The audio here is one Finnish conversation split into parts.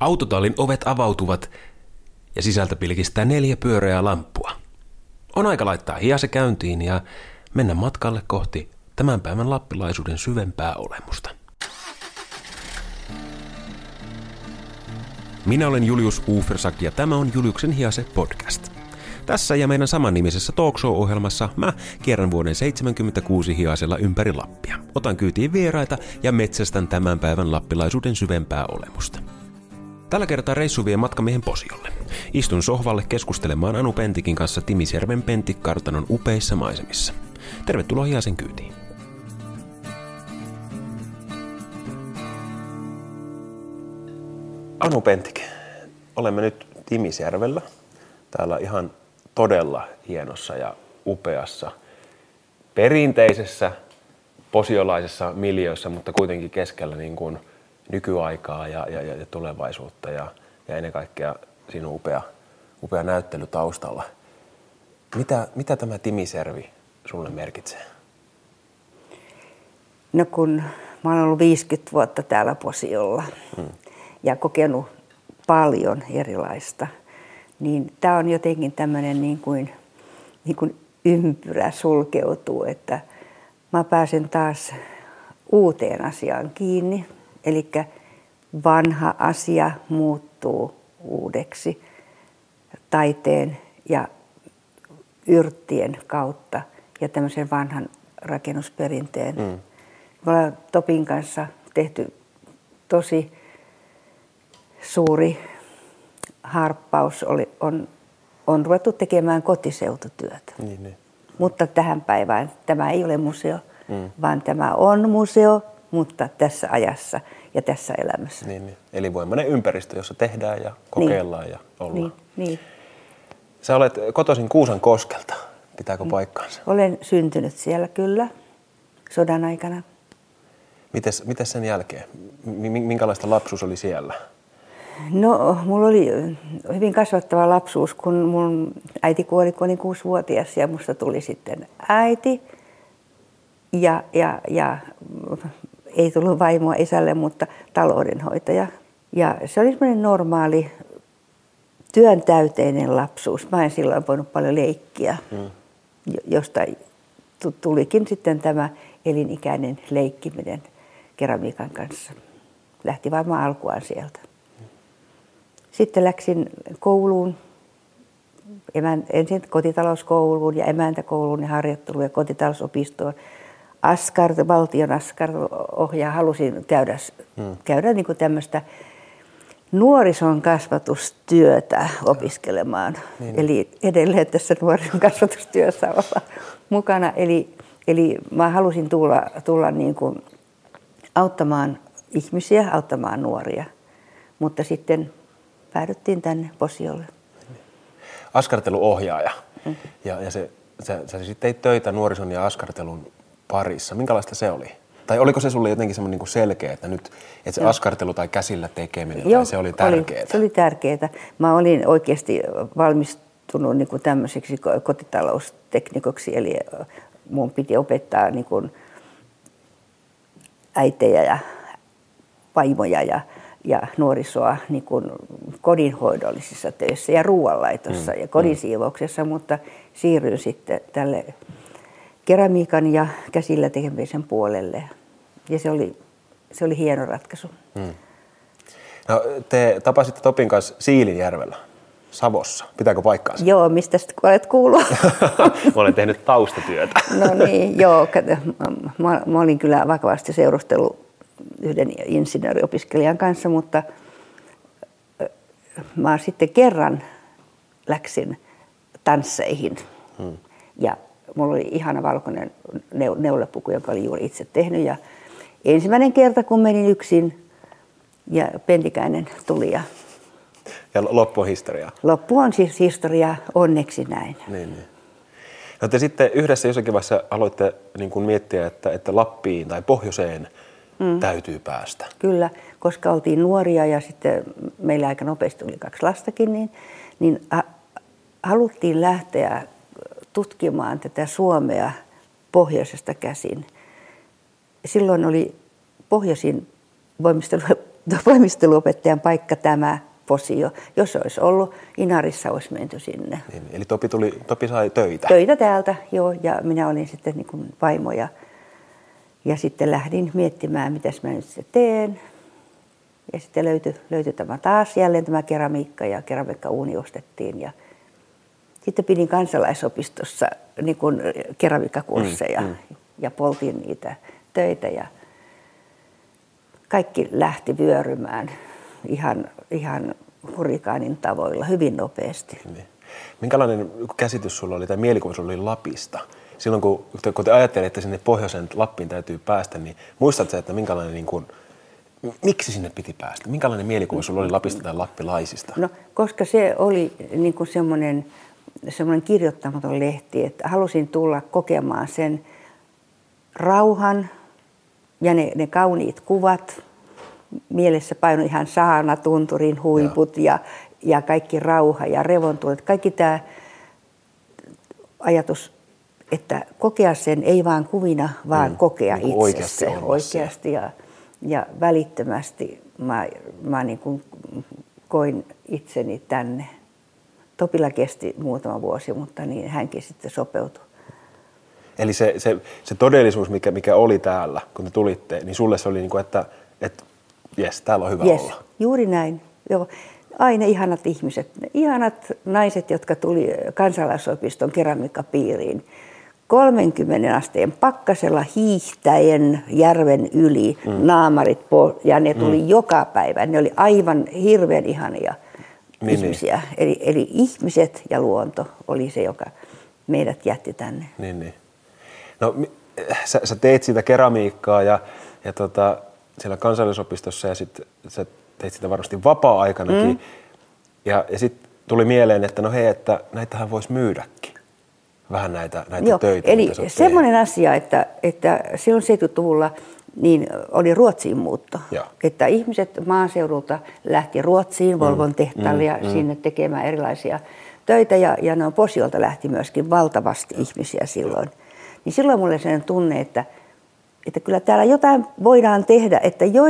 Autotallin ovet avautuvat ja sisältä pilkistää neljä pyöreää lamppua. On aika laittaa hiase käyntiin ja mennä matkalle kohti tämän päivän lappilaisuuden syvempää olemusta. Minä olen Julius Ufersak ja tämä on Juliuksen hiase podcast. Tässä ja meidän samannimisessä talkshow-ohjelmassa mä kierrän vuoden 76 hiasella ympäri Lappia. Otan kyytiin vieraita ja metsästän tämän päivän lappilaisuuden syvempää olemusta. Tällä kertaa reissu vie matkamiehen posiolle. Istun sohvalle keskustelemaan Anu Pentikin kanssa Timisjärven Pentikkartanon upeissa maisemissa. Tervetuloa Hiasen kyytiin. Anu Pentik, olemme nyt Timisjärvellä. Täällä ihan todella hienossa ja upeassa, perinteisessä posiolaisessa miljöössä, mutta kuitenkin keskellä niin kuin nykyaikaa ja, ja, ja tulevaisuutta ja, ja ennen kaikkea siinä on upea, upea näyttely taustalla. Mitä, mitä tämä Timiservi sulle merkitsee? No kun mä olen ollut 50 vuotta täällä Posiolla hmm. ja kokenut paljon erilaista, niin tämä on jotenkin tämmöinen niin kuin, niin kuin ympyrä sulkeutuu, että mä pääsen taas uuteen asiaan kiinni. Eli vanha asia muuttuu uudeksi taiteen ja yrttien kautta ja tämmöisen vanhan rakennusperinteen. Mm. Me ollaan Topin kanssa tehty tosi suuri harppaus, oli, on, on ruvettu tekemään kotiseututyötä. Niin, niin. Mutta tähän päivään tämä ei ole museo, mm. vaan tämä on museo, mutta tässä ajassa ja tässä elämässä. Niin, niin. Elinvoimainen ympäristö, jossa tehdään ja kokeillaan niin. ja ollaan. Niin, niin. Sä olet kotoisin Kuusan koskelta. Pitääkö mm. paikkaansa? Olen syntynyt siellä kyllä sodan aikana. Mites, mites sen jälkeen? Minkälaista lapsuus oli siellä? No, mulla oli hyvin kasvattava lapsuus, kun mun äiti kuoli, kun olin kuusivuotias ja musta tuli sitten äiti. Ja, ja, ja ei tullut vaimoa isälle, mutta taloudenhoitaja. Ja se oli semmoinen normaali työntäyteinen lapsuus. Mä en silloin voinut paljon leikkiä, mm. josta tulikin sitten tämä elinikäinen leikkiminen keramiikan kanssa. Lähti varmaan alkuaan sieltä. Sitten läksin kouluun, ensin kotitalouskouluun ja emäntäkouluun ja harjoitteluun ja kotitalousopistoon. Askar, valtion Askar ohjaa, halusin käydä, hmm. käydä niin tämmöistä nuorison kasvatustyötä opiskelemaan. Niin. Eli edelleen tässä nuorison kasvatustyössä olla mukana. Eli, eli mä halusin tulla, tulla niin kuin auttamaan ihmisiä, auttamaan nuoria. Mutta sitten päädyttiin tänne Posiolle. Askarteluohjaaja. Mm. Ja, ja se, sä, sä sitten teit töitä nuorison ja askartelun parissa. Minkälaista se oli? Tai oliko se sulle jotenkin semmoinen niin selkeä, että nyt että se askartelu tai käsillä tekeminen, Joo, tai se oli tärkeää? Oli, se oli tärkeää. Mä olin oikeasti valmistunut niin kuin tämmöiseksi kotitalousteknikoksi, eli mun piti opettaa niin kuin äitejä ja vaimoja ja ja nuorisoa niin kuin kodinhoidollisissa töissä ja ruoanlaitossa mm. ja kodinsiivouksessa, mm. mutta siirryin sitten tälle keramiikan ja käsillä tekemisen puolelle. Ja se oli, se oli hieno ratkaisu. Mm. No, te tapasitte Topin kanssa Siilinjärvellä. Savossa. Pitääkö paikkaansa? Joo, mistä sitten olet kuullut? olen tehnyt taustatyötä. no niin, joo. Mä, mä olin kyllä vakavasti seurustellut yhden insinööriopiskelijan kanssa, mutta mä sitten kerran läksin tansseihin. Hmm. Ja mulla oli ihana valkoinen neulepuku, jonka olin juuri itse tehnyt. Ja ensimmäinen kerta, kun menin yksin, ja Pentikäinen tuli. Ja, ja loppu on historiaa. Loppu on siis historiaa, onneksi näin. Niin, niin. No te sitten yhdessä jossakin vaiheessa aloitte niin kuin miettiä, että, että Lappiin tai Pohjoiseen – mm. täytyy päästä. Kyllä, koska oltiin nuoria ja sitten meillä aika nopeasti tuli kaksi lastakin, niin, niin haluttiin lähteä tutkimaan tätä Suomea pohjoisesta käsin. Silloin oli pohjoisin voimistelu voimisteluopettajan paikka tämä posio. Jos olisi ollut Inarissa, olisi menty sinne. Niin, eli Topi, tuli, Topi sai töitä? Töitä täältä, joo. Ja minä olin sitten niin kuin vaimo ja, ja sitten lähdin miettimään, mitä mä nyt sitten teen. Ja sitten löytyi, löytyi tämä taas jälleen tämä keramiikka ja keramiikka-uuni ostettiin. Ja sitten pidin kansalaisopistossa niin kuin keramiikkakursseja mm, mm. ja poltin niitä töitä ja kaikki lähti vyörymään ihan, ihan hurrikaanin tavoilla hyvin nopeasti. Niin. Minkälainen käsitys sulla oli tai mielikuva sulla oli Lapista? Silloin kun, kun te ajattelitte, että sinne pohjoiseen Lappiin täytyy päästä, niin muistatko että minkälainen niin kuin, Miksi sinne piti päästä? Minkälainen mielikuva sinulla oli Lapista tai lappilaisista? No, koska se oli niin kuin semmoinen, semmoinen kirjoittamaton lehti, että halusin tulla kokemaan sen rauhan ja ne, ne kauniit kuvat. Mielessä painoi ihan saana, tunturin huiput ja, ja kaikki rauha ja revontulet. Kaikki tämä ajatus, että kokea sen ei vaan kuvina, vaan mm, kokea niin itse oikeasti, oikeasti ja, ja välittömästi mä, mä niin kuin koin itseni tänne. Topilla kesti muutama vuosi, mutta niin hänkin sitten sopeutui. Eli se, se, se todellisuus, mikä, mikä oli täällä, kun te tulitte, niin sulle se oli niin kuin, että, että jes, täällä on hyvä yes, olla. juuri näin. Joo. Aina ihanat ihmiset, ihanat naiset, jotka tuli kansalaisopiston keramiikkapiiriin 30 asteen pakkasella hiihtäen järven yli mm. naamarit po- ja ne tuli mm. joka päivä. Ne oli aivan hirveän ihania niin, niin. ihmisiä. Niin. Eli, eli ihmiset ja luonto oli se, joka meidät jätti tänne. Niin, niin. No, sä, sä teet sitä keramiikkaa ja, ja tota, siellä kansallisopistossa ja sitten sä teit sitä varmasti vapaa-aikanakin. Mm. Ja, ja sitten tuli mieleen, että no hei, että näitähän voisi myydäkin vähän näitä, näitä Joo, töitä. Eli semmoinen asia, että, että silloin 70-luvulla niin oli Ruotsiin muutto. Joo. Että ihmiset maaseudulta lähti Ruotsiin, mm, Volvon tehtaalle ja mm, sinne tekemään erilaisia töitä. Ja, ja no Posiolta lähti myöskin valtavasti ihmisiä silloin. Niin silloin mulle sellainen tunne, että, että kyllä täällä jotain voidaan tehdä, että jo,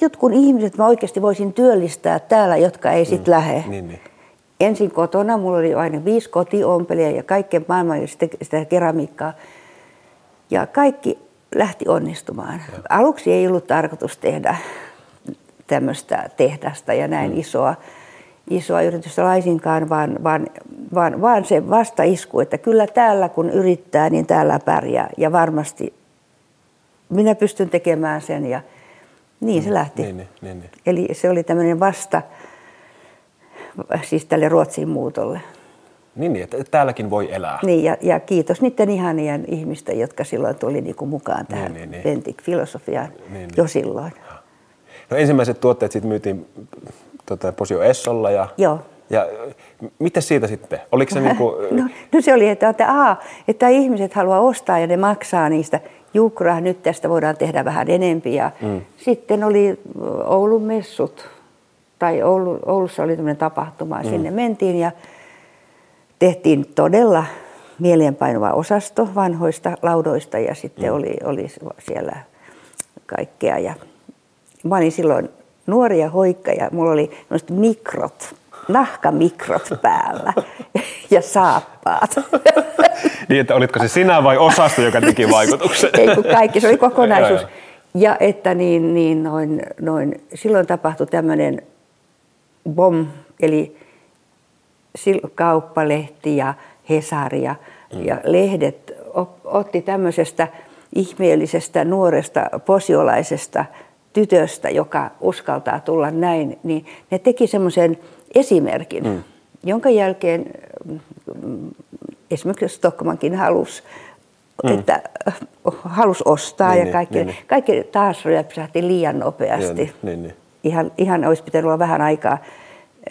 jotkut ihmiset mä oikeasti voisin työllistää täällä, jotka ei sitten mm, lähde. Niin, niin ensin kotona, mulla oli aina viisi kotiompelia ja kaikkea maailman sitä, sitä keramiikkaa. Ja kaikki lähti onnistumaan. Ja. Aluksi ei ollut tarkoitus tehdä tämmöistä tehdasta ja näin mm. isoa, isoa yritystä laisinkaan, vaan, vaan, vaan, vaan se vastaisku, että kyllä täällä kun yrittää, niin täällä pärjää. Ja varmasti minä pystyn tekemään sen ja niin se mm. lähti. Niin, niin, niin, niin. Eli se oli tämmöinen vasta, siis tälle Ruotsiin muutolle. Niin, niin että täälläkin voi elää. Niin, ja, ja kiitos niiden ihanien ihmisten, jotka silloin tuli niin kuin mukaan tähän niin, niin, niin. filosofiaan niin, niin. jo silloin. No ensimmäiset tuotteet sitten myytiin tota, Posio Essolla ja, Joo. ja miten siitä sitten? Oliko se niin kuin... no, no, se oli, että, että, aa, että ihmiset haluaa ostaa ja ne maksaa niistä. Jukra, nyt tästä voidaan tehdä vähän enempiä. mm. sitten oli Oulun messut tai Oulu, Oulussa oli tämmöinen tapahtuma, mm. sinne mentiin ja tehtiin todella mieleenpainuva osasto vanhoista laudoista ja sitten mm. oli, oli siellä kaikkea. Ja mä olin silloin nuori ja hoikka ja mulla oli mikrot, nahkamikrot päällä ja saappaat. niin, että olitko se sinä vai osasto, joka teki vaikutuksen? Ei kun kaikki, se oli kokonaisuus. Ja että niin, niin noin, noin, silloin tapahtui tämmöinen BOM, eli kauppalehti ja Hesari ja, mm. ja lehdet otti tämmöisestä ihmeellisestä nuoresta posiolaisesta tytöstä, joka uskaltaa tulla näin, niin ne teki semmoisen esimerkin, mm. jonka jälkeen mm, esimerkiksi Stockmankin halusi mm. että halus ostaa niin, ja niin, kaikki, niin, niin. kaikki taas ryöpsähti liian nopeasti. Niin, niin, niin ihan, ihan olisi pitänyt olla vähän aikaa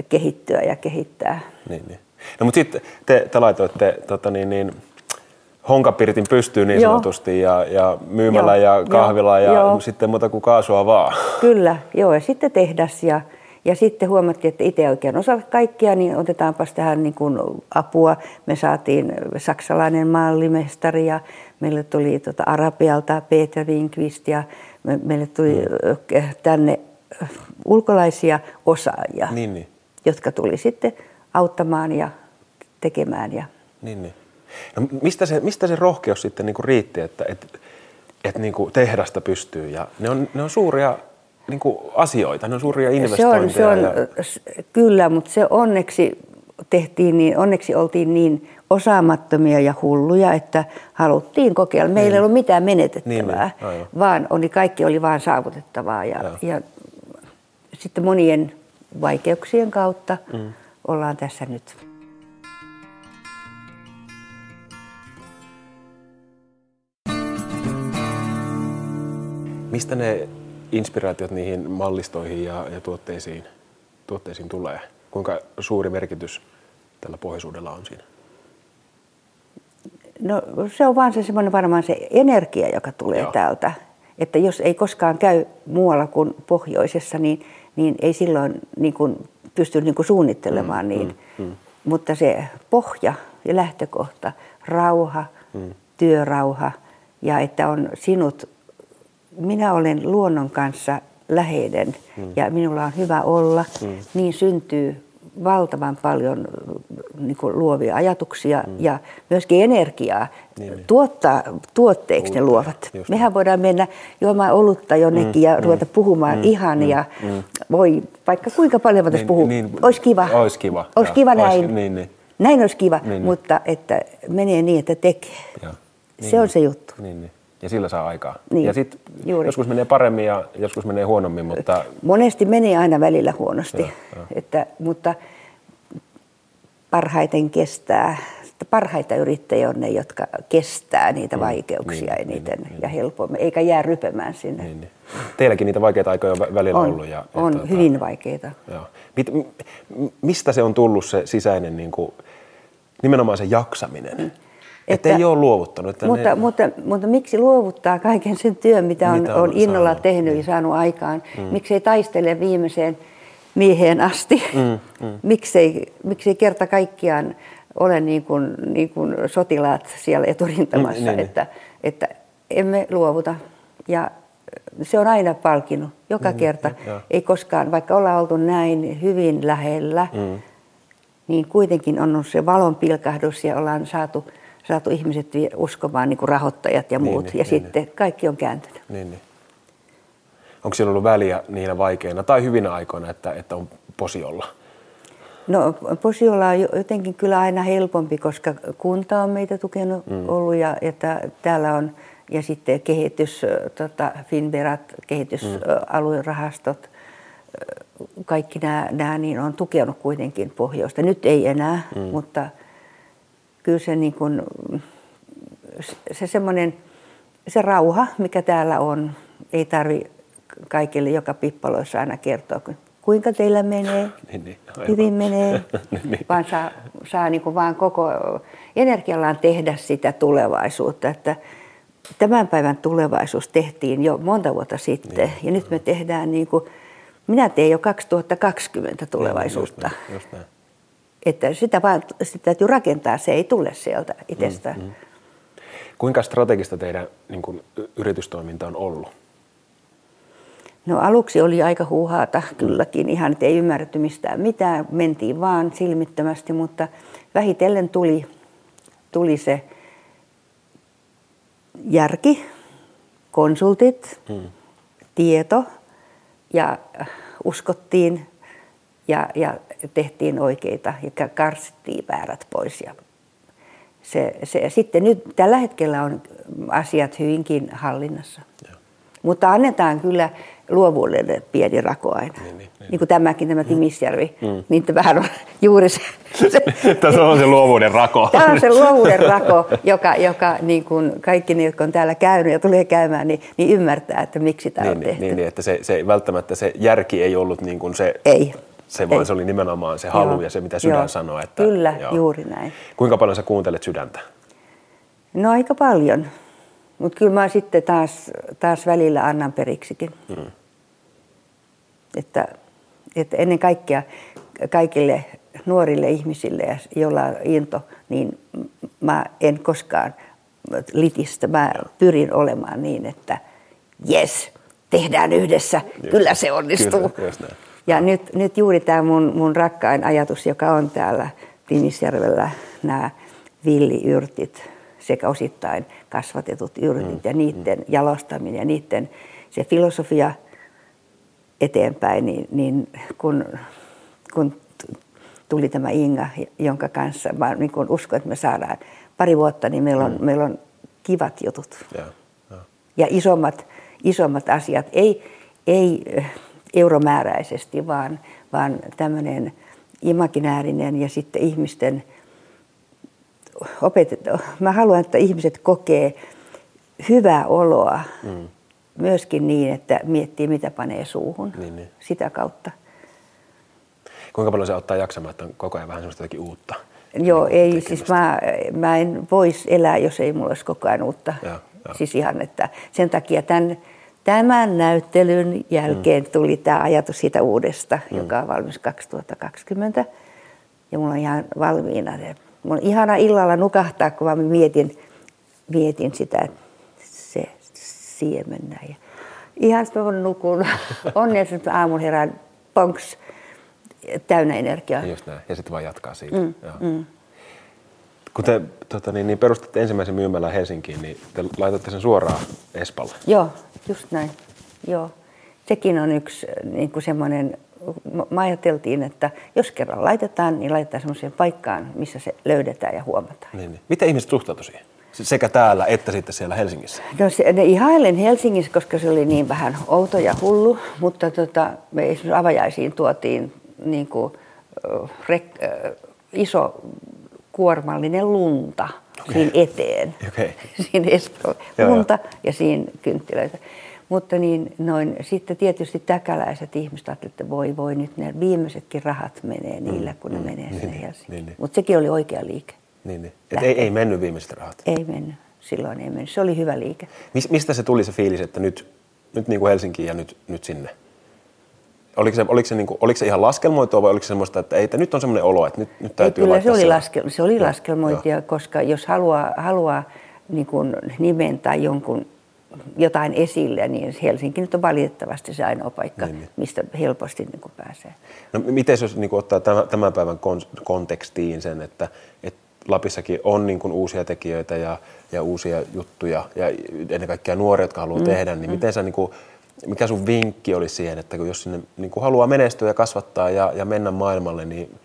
kehittyä ja kehittää. Niin, niin. No mutta sitten te, te laitoitte tota niin, niin, honkapirtin pystyyn niin sanotusti ja, ja myymälä joo, ja kahvila joo, ja joo. sitten muuta kuin kaasua vaan. Kyllä, joo ja sitten tehdas ja, ja sitten huomattiin, että itse oikein osaa kaikkia, niin otetaanpas tähän niin kuin apua. Me saatiin saksalainen mallimestari ja meille tuli tuota Arabialta Peter Winkvist ja me, meille tuli mm. tänne ulkolaisia osaajia, Niin, niin. Jotka tuli sitten auttamaan ja tekemään. Ja... Niin, niin. No, mistä, se, mistä se rohkeus sitten niin kuin riitti, että et, et niin kuin tehdasta pystyy? Ja ne, on, ne on suuria niin kuin asioita, ne on suuria investointeja. Se on, se on ja... kyllä, mutta se onneksi tehtiin niin, onneksi oltiin niin osaamattomia ja hulluja, että haluttiin kokeilla. Meillä ei ollut mitään menetettävää, Niin, niin, aivan. vaan oli, kaikki oli vain saavutettavaa. Ja, Joo. ja sitten monien vaikeuksien kautta mm. ollaan tässä nyt. Mistä ne inspiraatiot niihin mallistoihin ja, ja tuotteisiin, tuotteisiin tulee? Kuinka suuri merkitys tällä pohjoisuudella on siinä? No se on vaan se semmoinen varmaan se energia, joka tulee Joo. Täältä. Että jos ei koskaan käy muualla kuin pohjoisessa, niin, niin ei silloin niin kuin pysty niin kuin suunnittelemaan mm, niin. Mm, mm. Mutta se pohja ja lähtökohta, rauha, mm. työrauha ja että on sinut, minä olen luonnon kanssa läheinen mm. ja minulla on hyvä olla, mm. niin syntyy valtavan paljon niin kuin luovia ajatuksia mm. ja myöskin energiaa Niin, niin. tuottaa tuotteiksi ne Olutta, luovat. just Mehän voidaan mennä juomaan olutta jonnekin ja ruveta puhumaan ihan ja voi vaikka kuinka paljon voitaisiin puhua. Olisi kiva. Olisi kiva. Olisi kiva näin. Niin, niin. Näin olisi kiva, Niin, niin. mutta että menee niin, että tekee. Joo. Se on se juttu. Niin, niin. Ja sillä saa aikaa. Niin, Ja sitten joskus menee paremmin ja joskus menee huonommin, mutta Monesti menee aina välillä huonosti, Joo, joo. Että, mutta parhaiten kestää, parhaita yrittäjiä on ne, jotka kestää niitä vaikeuksia niin, eniten niin, ja helpommin, eikä jää rypemään sinne. niin, niin. teilläkin niitä vaikeita aikoja on vä- välillä on ollut. Ja, on tuota, hyvin vaikeita. Joo. Mit, mistä se on tullut se sisäinen, niin kuin, nimenomaan se jaksaminen? Että, että Että- ei ole luovuttanut. Että Mutta, ne, mutta, mutta miksi luovuttaa kaiken sen työn, mitä on, Mitä on on innolla saanut, tehnyt niin. ja saanut aikaan? Mm. Miksi ei taistele viimeiseen mieheen asti? Mm, mm. miksei, miksei kerta kaikkiaan ole niin kuin, niin kuin sotilaat siellä eturintamassa, Mm, niin, niin. että, että emme luovuta. Ja se on aina palkinut, joka Mm, kerta. joo. Ei koskaan, vaikka ollaan oltu näin hyvin lähellä, Mm. niin kuitenkin on ollut se valon pilkahdus ja ollaan saatu, saatu ihmiset uskomaan, niin kuin rahoittajat ja Niin, muut. niin, ja niin, sitten kaikki on kääntynyt. Niin, niin. Onko siellä ollut väliä niinä vaikeina tai hyvinä aikoina, että, että on posiolla? No Posiolla on jo- jotenkin kyllä aina helpompi, koska kunta on meitä tukenut mm. ollut ja että täällä on ja sitten kehitys, tota, Finverat, kehitysaluerahastot, ö, kaikki nämä, nämä niin on tukenut kuitenkin pohjoista. Nyt ei enää, mm. mutta kyllä se niin kuin, se semmoinen, se rauha, mikä täällä on, ei tarvi kaikille joka pippaloissa aina kertoa, ku- kuinka teillä menee, Niin, niin, aivan. hyvin menee, Niin. vaan saa, saa niin kuin vaan koko energiallaan tehdä sitä tulevaisuutta. Että tämän päivän tulevaisuus tehtiin jo monta vuotta sitten Niin, ja nyt me tehdään niin kuin, minä teen jo 2020 tulevaisuutta. Niin, just näin, just näin. Että sitä, vaan, sitä täytyy rakentaa, se ei tule sieltä itsestään. Mm, mm. Kuinka strategista teidän niin kuin, yritystoiminta on ollut? No aluksi oli aika huuhaata kylläkin, ihan että ei ymmärretty mistään mitään, mentiin vaan silmittömästi, mutta vähitellen tuli, tuli se järki, konsultit, hmm. tieto ja uskottiin ja, ja tehtiin oikeita ja ka- karsittiin väärät pois. Ja se, se, sitten nyt tällä hetkellä on asiat hyvinkin hallinnassa. Joo. Mutta annetaan kyllä luovuudelle pieni rako aina. Niin, Niin, niin, niin, niin kuin tämäkin, tämä Timisjärvi, mm. niin että vähän on juuri se, se Tässä on se luovuuden rako. Tämä on se luovuuden rako, joka, joka niin kuin kaikki ne, jotka on täällä käynyt ja tulee käymään, niin, niin ymmärtää, että miksi tämä niin, on niin, tehty. niin, niin, että se, se välttämättä se järki ei ollut niin kuin se, Ei. Se vaan Ei. se oli nimenomaan se halu Joo. ja se, mitä sydän Joo. sanoo. Että, Kyllä, juuri näin. Kuinka paljon sä kuuntelet sydäntä? No aika paljon, mutta kyllä mä sitten taas, taas välillä annan periksikin. Mm. Että, että ennen kaikkea kaikille nuorille ihmisille, joilla on into, niin mä en koskaan litistä. Mä pyrin olemaan niin, että yes, tehdään yhdessä, just, kyllä se onnistuu. Kyllä. Ja nyt, nyt juuri tämä mun, mun rakkain ajatus, joka on täällä Tinisjärvellä, nämä villiyrtit sekä osittain kasvatetut yrtit mm, ja niiden mm. jalostaminen ja niiden se filosofia eteenpäin, niin, niin kun, kun tuli tämä Inga, jonka kanssa mä niin kun uskon, että me saadaan pari vuotta, niin meillä on, mm. meillä on kivat jutut. Ja, ja. ja isommat, isommat asiat, ei, ei euromääräisesti, vaan, vaan tämmöinen imaginäärinen ja sitten ihmisten opetet, mä haluan, että ihmiset kokee hyvää oloa mm. myöskin niin, että miettii mitä panee suuhun niin, niin. sitä kautta. Kuinka paljon se ottaa jaksamaan, että on koko ajan vähän semmoista jotakin uutta? Joo, niin, ei, tekemistä. siis mä, mä en voisi elää, jos ei mulla olisi koko ajan uutta. Ja, ja. Siis ihan, että sen takia tämän, tämän näyttelyn jälkeen mm. tuli tämä ajatus siitä uudesta, mm. joka on valmis 2020. Ja mulla on ihan valmiina Mulla on ihana illalla nukahtaa, kun mä mietin, mietin sitä, että se siemen Ja ihan sitten mä nukun. Onnea, että aamun herään, ponks, täynnä energiaa. Just näin. Ja sitten vaan jatkaa siitä. Mm, mm. Kun te tota, niin, niin perustatte ensimmäisen myymälän Helsinkiin, niin te laitatte sen suoraan Espalle. Joo, just näin. Joo. Sekin on yksi niin kuin semmoinen me ajateltiin, että jos kerran laitetaan, niin laitetaan semmoiseen paikkaan, missä se löydetään ja huomataan. Niin, niin. Miten ihmiset suhtautuivat siihen? Sekä täällä että sitten siellä Helsingissä? No se, ne ihailen Helsingissä, koska se oli niin vähän outo ja hullu, mutta tota, me esimerkiksi avajaisiin tuotiin niin kuin, rek, äh, iso kuormallinen lunta okay. siinä eteen. Okay. siinä Espoon lunta ja siinä kynttilöitä. Mutta niin, noin, sitten tietysti täkäläiset ihmiset ajattelivat, että voi voi nyt ne viimeisetkin rahat menee niillä, mm, kun ne mm, menee niin, sinne Helsinkiin. Niin, niin. Mutta sekin oli oikea liike. Niin, niin. Et ei, ei mennyt viimeiset rahat? Ei mennyt. Silloin ei mennyt. Se oli hyvä liike. Mis, mistä se tuli se fiilis, että nyt, nyt niin kuin Helsinkiin ja nyt, nyt sinne? Oliko se, oliko, se, niin kuin, oliko se ihan laskelmoitua vai oliko se semmoista, että ei, että nyt on semmoinen olo, että nyt, nyt täytyy ei, kyllä se oli, laskel, se oli laskelmointia, koska jos haluaa, haluaa niin kuin nimen tai jonkun jotain esille, niin Helsinki nyt on valitettavasti se ainoa paikka, niin, niin. mistä helposti niin kuin pääsee. No miten jos niin kuin ottaa tämän päivän kontekstiin sen, että, että Lapissakin on niin kuin uusia tekijöitä ja, ja uusia juttuja ja ennen kaikkea nuoria, jotka haluaa mm, tehdä, niin mm. miten sä niin kuin, mikä sun vinkki olisi siihen, että kun jos sinne niin kuin haluaa menestyä ja kasvattaa ja, ja mennä maailmalle, niin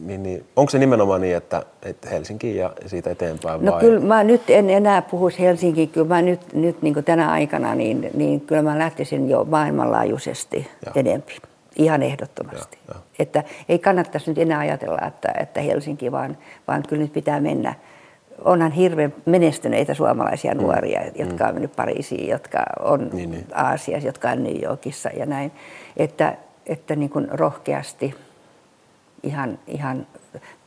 niin, niin, onko se nimenomaan niin, että, että Helsinki ja siitä eteenpäin No vai? kyllä mä nyt en enää puhuisi Helsinkiin, kyllä mä nyt, nyt niin tänä aikana, niin, niin kyllä mä lähtisin jo maailmanlaajuisesti ja. edempi. Ihan ehdottomasti. Ja, ja. Että ei kannattaisi nyt enää ajatella, että, että Helsinki, vaan, vaan kyllä nyt pitää mennä. Onhan hirveän menestyneitä suomalaisia mm. nuoria, mm. jotka on mennyt Pariisiin, jotka on niin, niin. Aasiassa, jotka on New Yorkissa ja näin. Että, että niin kuin rohkeasti – ihan, ihan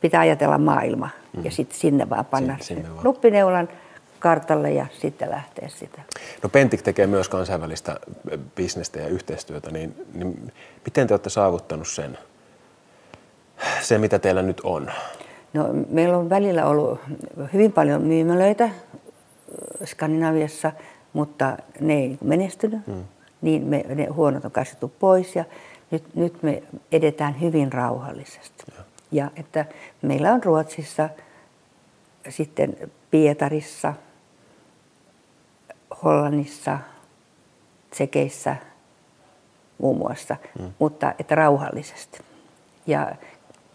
pitää ajatella maailma mm. ja sitten sinne vaan panna sinne, sinne vaan. nuppineulan kartalle ja sitten lähteä sitä. No Pentik tekee myös kansainvälistä bisnestä ja yhteistyötä, niin, niin miten te olette saavuttanut sen, se mitä teillä nyt on? No, meillä on välillä ollut hyvin paljon myymälöitä Skandinaviassa, mutta ne ei menestynyt. Mm. Niin me, ne huonot on karsittu pois ja nyt, nyt me edetään hyvin rauhallisesti. Ja. ja että meillä on Ruotsissa, sitten Pietarissa, Hollannissa, Tsekeissä muun muassa, mm. mutta että rauhallisesti. Ja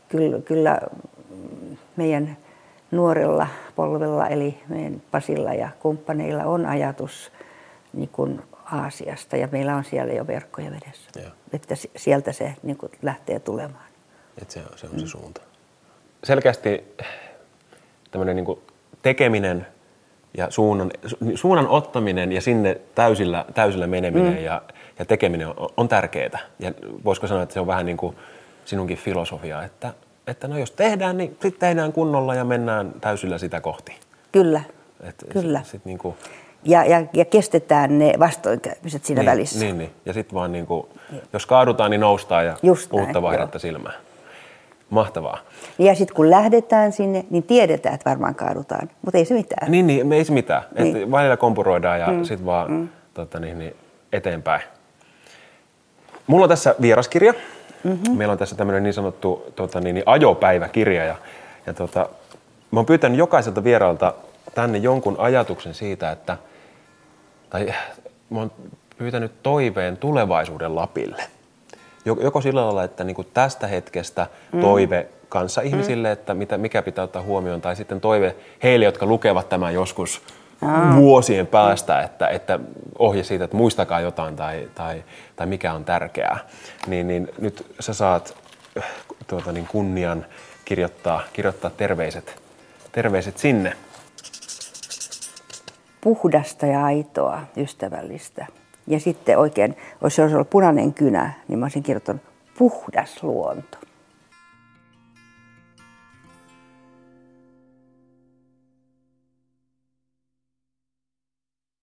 kyllä, kyllä meidän nuorella polvella, eli meidän Pasilla ja kumppaneilla on ajatus niin kuin Aasiasta ja meillä on siellä jo verkkoja vedessä. Ja. Että sieltä se niin kuin lähtee tulemaan. Että se on se, on se mm. suunta. Selkeästi tämmöinen niin tekeminen ja suunnan, suunnan ottaminen ja sinne täysillä, täysillä meneminen mm. ja, ja tekeminen on, on tärkeää. Ja voisiko sanoa, että se on vähän niin kuin sinunkin filosofia, että, että no jos tehdään, niin sitten tehdään kunnolla ja mennään täysillä sitä kohti. Kyllä, Et kyllä. Sit, sit niin kuin, ja, ja, ja kestetään ne vastoinkäymiset siinä niin, välissä. Niin, niin. ja sitten vaan niin kuin, jos kaadutaan, niin noustaan ja Just uutta näin, vaihdetta silmään. Mahtavaa. Ja sitten kun lähdetään sinne, niin tiedetään, että varmaan kaadutaan, mutta ei se mitään. Niin, niin ei se mitään. Niin. Että välillä kompuroidaan ja mm. sitten vaan mm. tota, niin, niin, eteenpäin. Mulla on tässä vieraskirja. Mm-hmm. Meillä on tässä tämmöinen niin sanottu tota, niin, niin ajopäiväkirja. Ja, ja tota, mä oon pyytänyt jokaiselta vieraalta tänne jonkun ajatuksen siitä, että, tai mä oon pyytänyt toiveen tulevaisuuden Lapille. Joko sillä lailla, että niin tästä hetkestä mm. toive kanssa ihmisille, mm. että mitä, mikä pitää ottaa huomioon, tai sitten toive heille, jotka lukevat tämän joskus Aa. vuosien päästä, että, että ohje siitä, että muistakaa jotain tai, tai, tai mikä on tärkeää, niin, niin nyt sä saat tuota, niin kunnian kirjoittaa, kirjoittaa terveiset, terveiset sinne. Puhdasta ja aitoa, ystävällistä. Ja sitten oikein, jos se olisi ollut punainen kynä, niin mä olisin kirjoittanut puhdas luonto.